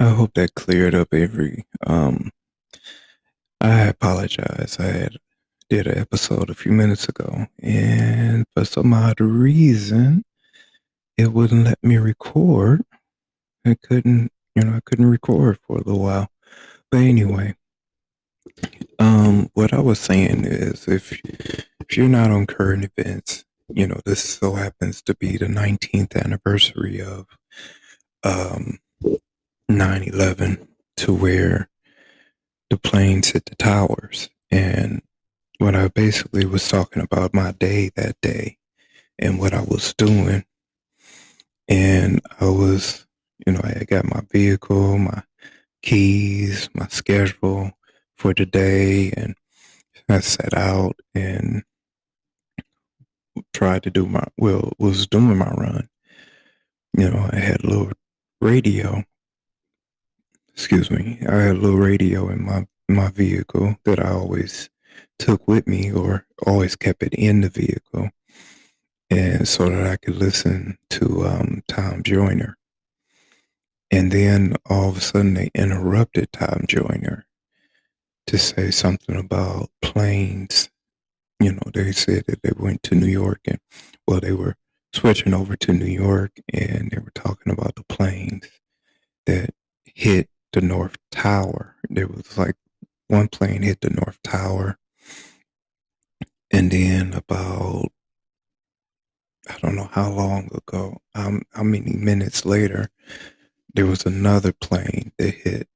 I hope that cleared up every. Um, I apologize. I had did an episode a few minutes ago, and for some odd reason, it wouldn't let me record. I couldn't, you know, I couldn't record for a little while. But anyway, um, what I was saying is, if if you're not on current events, you know, this so happens to be the 19th anniversary of um 9/11 to where the planes hit the towers, and what I basically was talking about my day that day and what I was doing, and I was, you know, I had got my vehicle, my keys, my schedule for the day, and I set out and tried to do my well was doing my run. You know, I had a little radio. Excuse me. I had a little radio in my my vehicle that I always took with me or always kept it in the vehicle and so that I could listen to um, Tom Joyner. And then all of a sudden they interrupted Tom Joyner to say something about planes. You know, they said that they went to New York and, well, they were switching over to New York and they were talking about the planes that hit the North Tower. There was like one plane hit the North Tower. And then about, I don't know how long ago, um, how many minutes later, there was another plane that hit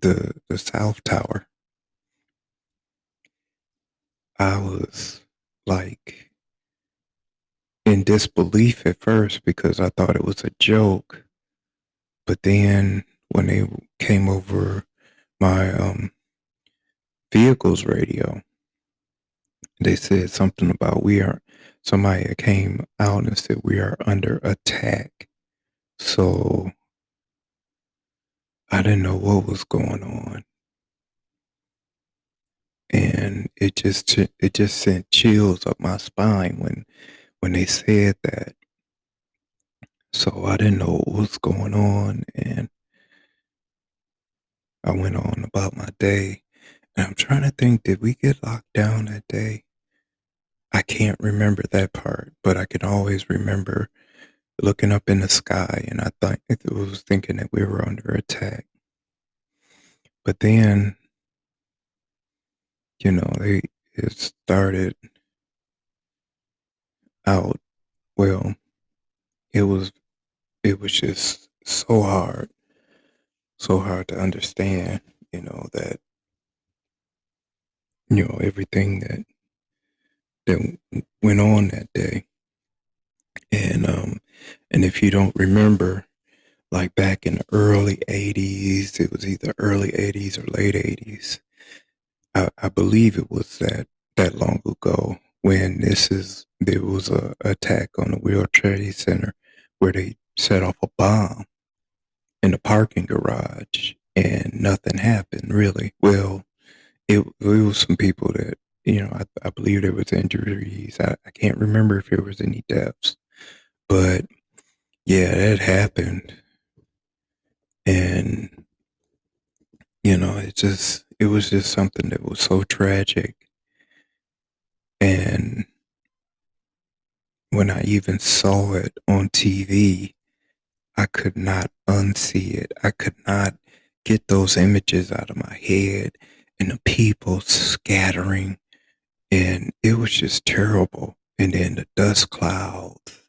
the the South Tower. I was like in disbelief at first because I thought it was a joke. But then when they came over my um, vehicle's radio, they said something about we are somebody came out and said we are under attack. So I didn't know what was going on. And it just it just sent chills up my spine when when they said that. So I didn't know what was going on and I went on about my day. And I'm trying to think, did we get locked down that day? I can't remember that part, but I can always remember looking up in the sky and I thought it was thinking that we were under attack. But then, you know, they it started out well. It was it was just so hard, so hard to understand, you know, that you know, everything that that went on that day. And um and if you don't remember, like back in the early 80s, it was either early 80s or late 80s. I, I believe it was that that long ago when this is there was a attack on the World Trade Center where they set off a bomb in the parking garage and nothing happened really. Well, it, it was some people that you know I, I believe there was injuries. I, I can't remember if there was any deaths, but yeah, that happened, and you know it just it was just something that was so tragic and when I even saw it on TV, I could not unsee it. I could not get those images out of my head and the people scattering. And it was just terrible. And then the dust clouds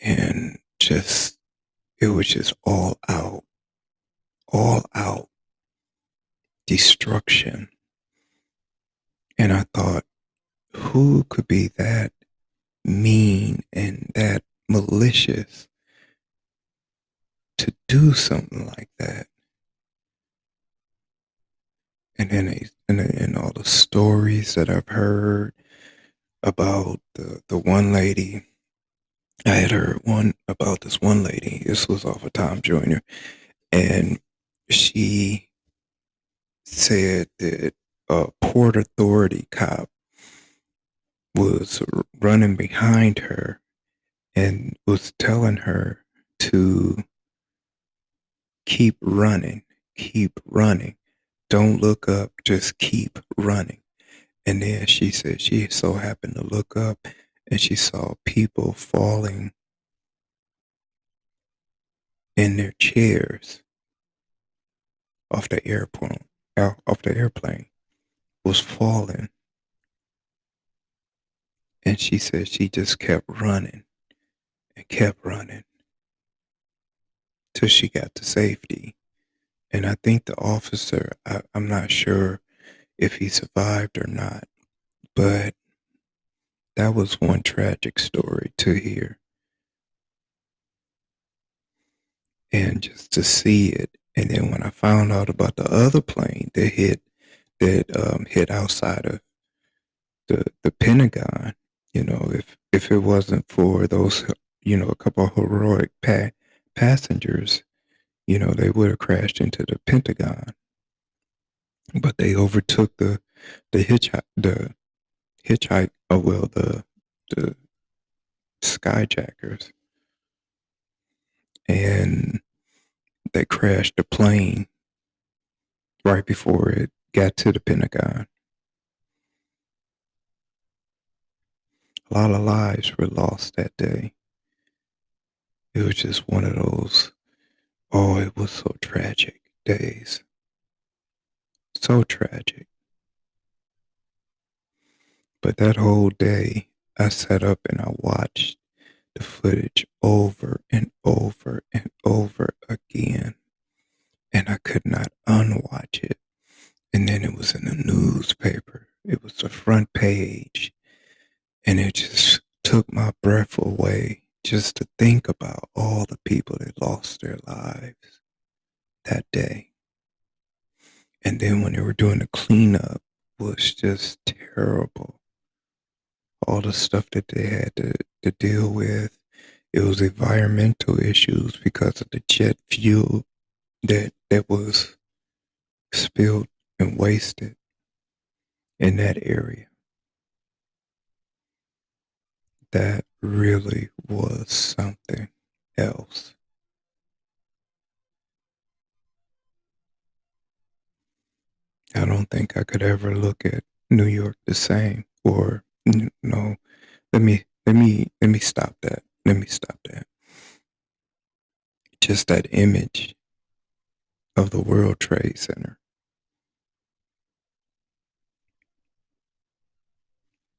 and just, it was just all out, all out destruction. And I thought, who could be that mean and that malicious do something like that? And then and, and all the stories that I've heard about the, the one lady. I had heard one about this one lady. This was off of Tom Joyner. And she said that a Port Authority cop was running behind her and was telling her to keep running, keep running. Don't look up, just keep running. And then she said she so happened to look up and she saw people falling in their chairs off the airplane, off the airplane, was falling. And she said she just kept running and kept running she got to safety. And I think the officer, I, I'm not sure if he survived or not, but that was one tragic story to hear. And just to see it. And then when I found out about the other plane that hit that um, hit outside of the the Pentagon, you know, if if it wasn't for those, you know, a couple of heroic pa- passengers, you know, they would have crashed into the Pentagon. But they overtook the the hitchhike the hitchhike oh well the the skyjackers and they crashed the plane right before it got to the Pentagon. A lot of lives were lost that day. It was just one of those, oh, it was so tragic days. So tragic. But that whole day, I sat up and I watched the footage over and over and over again. And I could not unwatch it. And then it was in the newspaper. It was the front page. And it just took my breath away just to think about all the people that lost their lives that day. And then when they were doing the cleanup was just terrible. All the stuff that they had to, to deal with. It was environmental issues because of the jet fuel that that was spilled and wasted in that area. That really was something else. I don't think I could ever look at New York the same or no let me let me let me stop that. Let me stop that. Just that image of the World Trade Center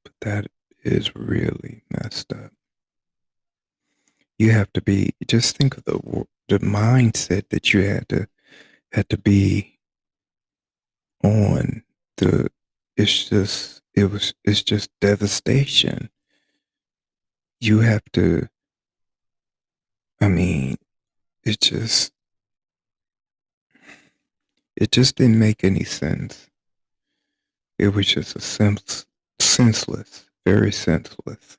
but that is really messed up. You have to be just think of the the mindset that you had to had to be on the it's just it was it's just devastation. You have to I mean, it just it just didn't make any sense. It was just a sense senseless, very senseless.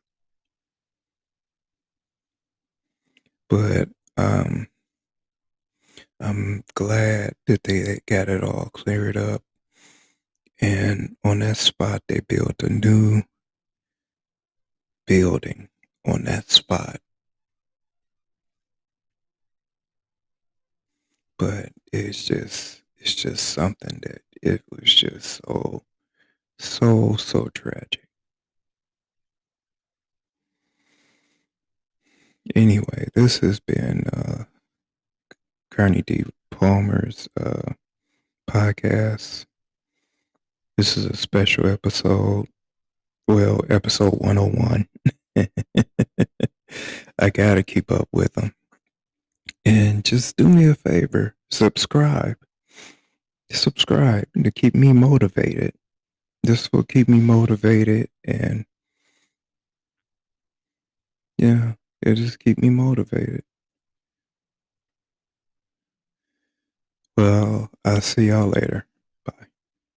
But um, I'm glad that they got it all cleared up. And on that spot, they built a new building on that spot. But it's just, it's just something that it was just so so, so tragic. Anyway, this has been uh, Carney D. Palmer's uh, podcast. This is a special episode. Well, episode 101. I got to keep up with them. And just do me a favor subscribe. Subscribe to keep me motivated this will keep me motivated and yeah, it'll just keep me motivated. Well, I'll see y'all later.